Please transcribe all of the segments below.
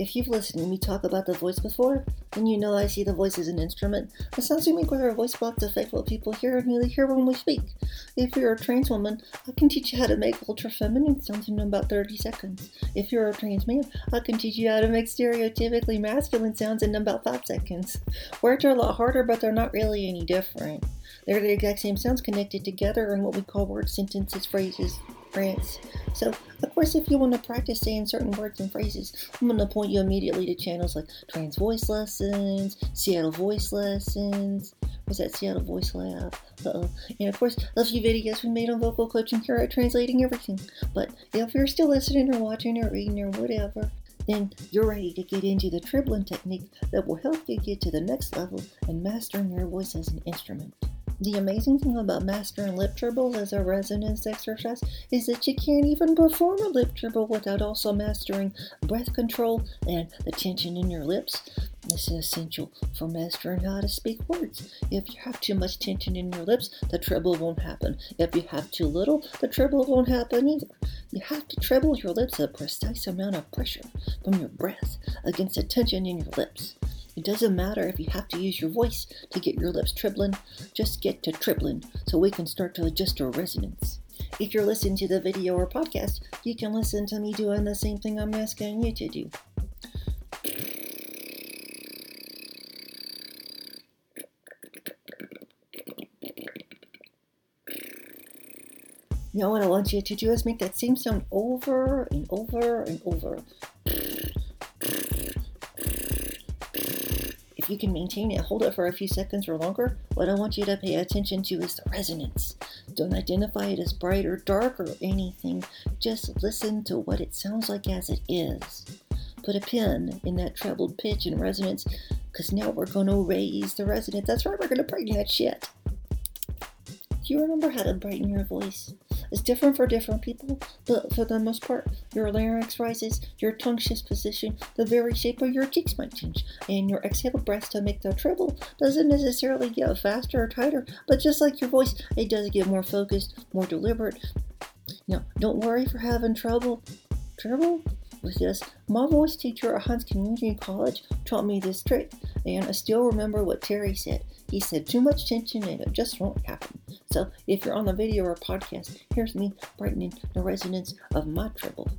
If you've listened to me talk about the voice before, then you know I see the voice as an instrument. The sounds we make with our voice box affect what people hear and they hear when we speak. If you're a trans woman, I can teach you how to make ultra feminine sounds in about 30 seconds. If you're a trans man, I can teach you how to make stereotypically masculine sounds in about 5 seconds. Words are a lot harder, but they're not really any different. They're the exact same sounds connected together in what we call word sentences, phrases, France. So, of course, if you want to practice saying certain words and phrases, I'm going to point you immediately to channels like Trans Voice Lessons, Seattle Voice Lessons, was that Seattle Voice Lab, uh-oh. and of course, a few videos we made on vocal coaching here at Translating Everything. But if you're still listening or watching or reading or whatever, then you're ready to get into the tribbling technique that will help you get to the next level and mastering your voice as an instrument. The amazing thing about mastering lip tremble as a resonance exercise is that you can't even perform a lip tremble without also mastering breath control and the tension in your lips. This is essential for mastering how to speak words. If you have too much tension in your lips, the treble won't happen. If you have too little, the treble won't happen either. You have to treble your lips a precise amount of pressure from your breath against the tension in your lips. It doesn't matter if you have to use your voice to get your lips tribbling, just get to tribbling so we can start to adjust our resonance. If you're listening to the video or podcast, you can listen to me doing the same thing I'm asking you to do. Now, what I want you to do is make that same sound over and over and over. You can maintain it, hold it for a few seconds or longer, what I want you to pay attention to is the resonance. Don't identify it as bright or dark or anything. Just listen to what it sounds like as it is. Put a pin in that trebled pitch and resonance, because now we're going to raise the resonance. That's right, we're going to brighten that shit. Do you remember how to brighten your voice? It's different for different people, but for the most part, your larynx rises, your tongue shifts position, the very shape of your cheeks might change, and your exhale breath to make the treble doesn't necessarily get faster or tighter, but just like your voice, it does get more focused, more deliberate. Now, don't worry for having trouble. Trouble? with this. My voice teacher at Hunts Community College taught me this trick, and I still remember what Terry said. He said, Too much tension and it just won't happen. So if you're on the video or podcast, here's me brightening the resonance of my treble.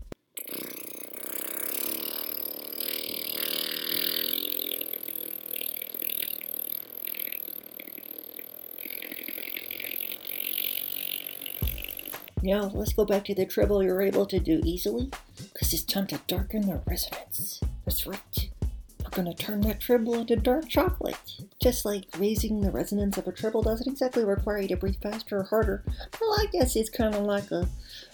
Now let's go back to the treble you're able to do easily, because it's time to darken the resonance. That's right. Going to turn that treble into dark chocolate. Just like raising the resonance of a treble doesn't exactly require you to breathe faster or harder. Well, I guess it's kind of like a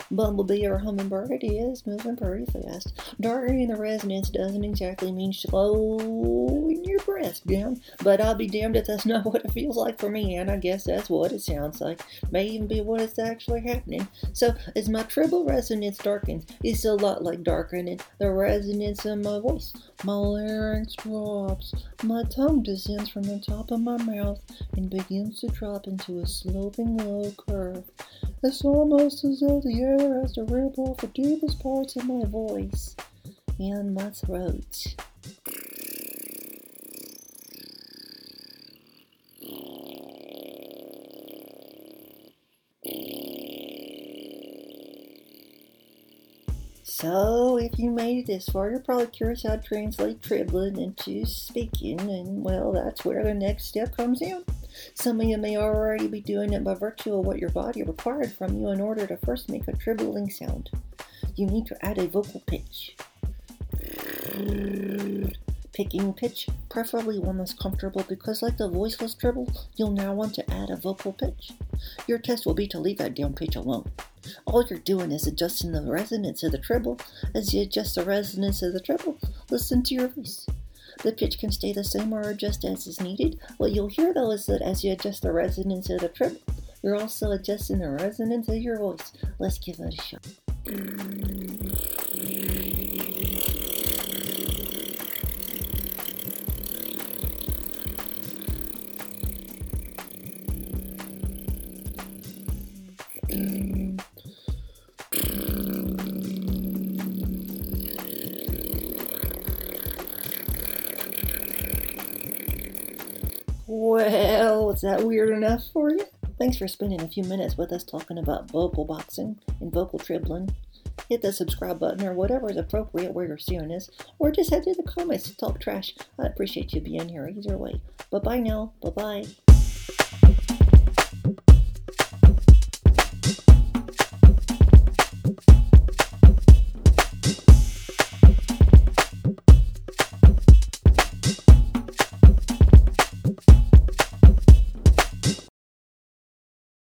bumblebee or a hummingbird. It is moving pretty fast. Darkening the resonance doesn't exactly mean slowing your breath down, but I'll be damned if that's not what it feels like for me, and I guess that's what it sounds like. May even be what is actually happening. So, as my treble resonance darkens, it's a lot like darkening the resonance of my voice. My larynx drops, my tongue descends from the top of my mouth and begins to drop into a sloping low curve. It's almost as though the air has to rip off the deepest parts of my voice and my throat. So, if you made it this far, you're probably curious how to translate tribbling into speaking, and well, that's where the next step comes in. Some of you may already be doing it by virtue of what your body required from you in order to first make a tribbling sound. You need to add a vocal pitch. Picking pitch, preferably one that's comfortable because, like the voiceless treble, you'll now want to add a vocal pitch. Your test will be to leave that down pitch alone. All you're doing is adjusting the resonance of the treble. As you adjust the resonance of the treble, listen to your voice. The pitch can stay the same or adjust as is needed. What you'll hear though is that as you adjust the resonance of the treble, you're also adjusting the resonance of your voice. Let's give it a shot. Well, is that weird enough for you? Thanks for spending a few minutes with us talking about vocal boxing and vocal dribbling. Hit the subscribe button or whatever is appropriate where you're seeing this, or just head to the comments to talk trash. I appreciate you being here either way. Bye bye now. Bye bye.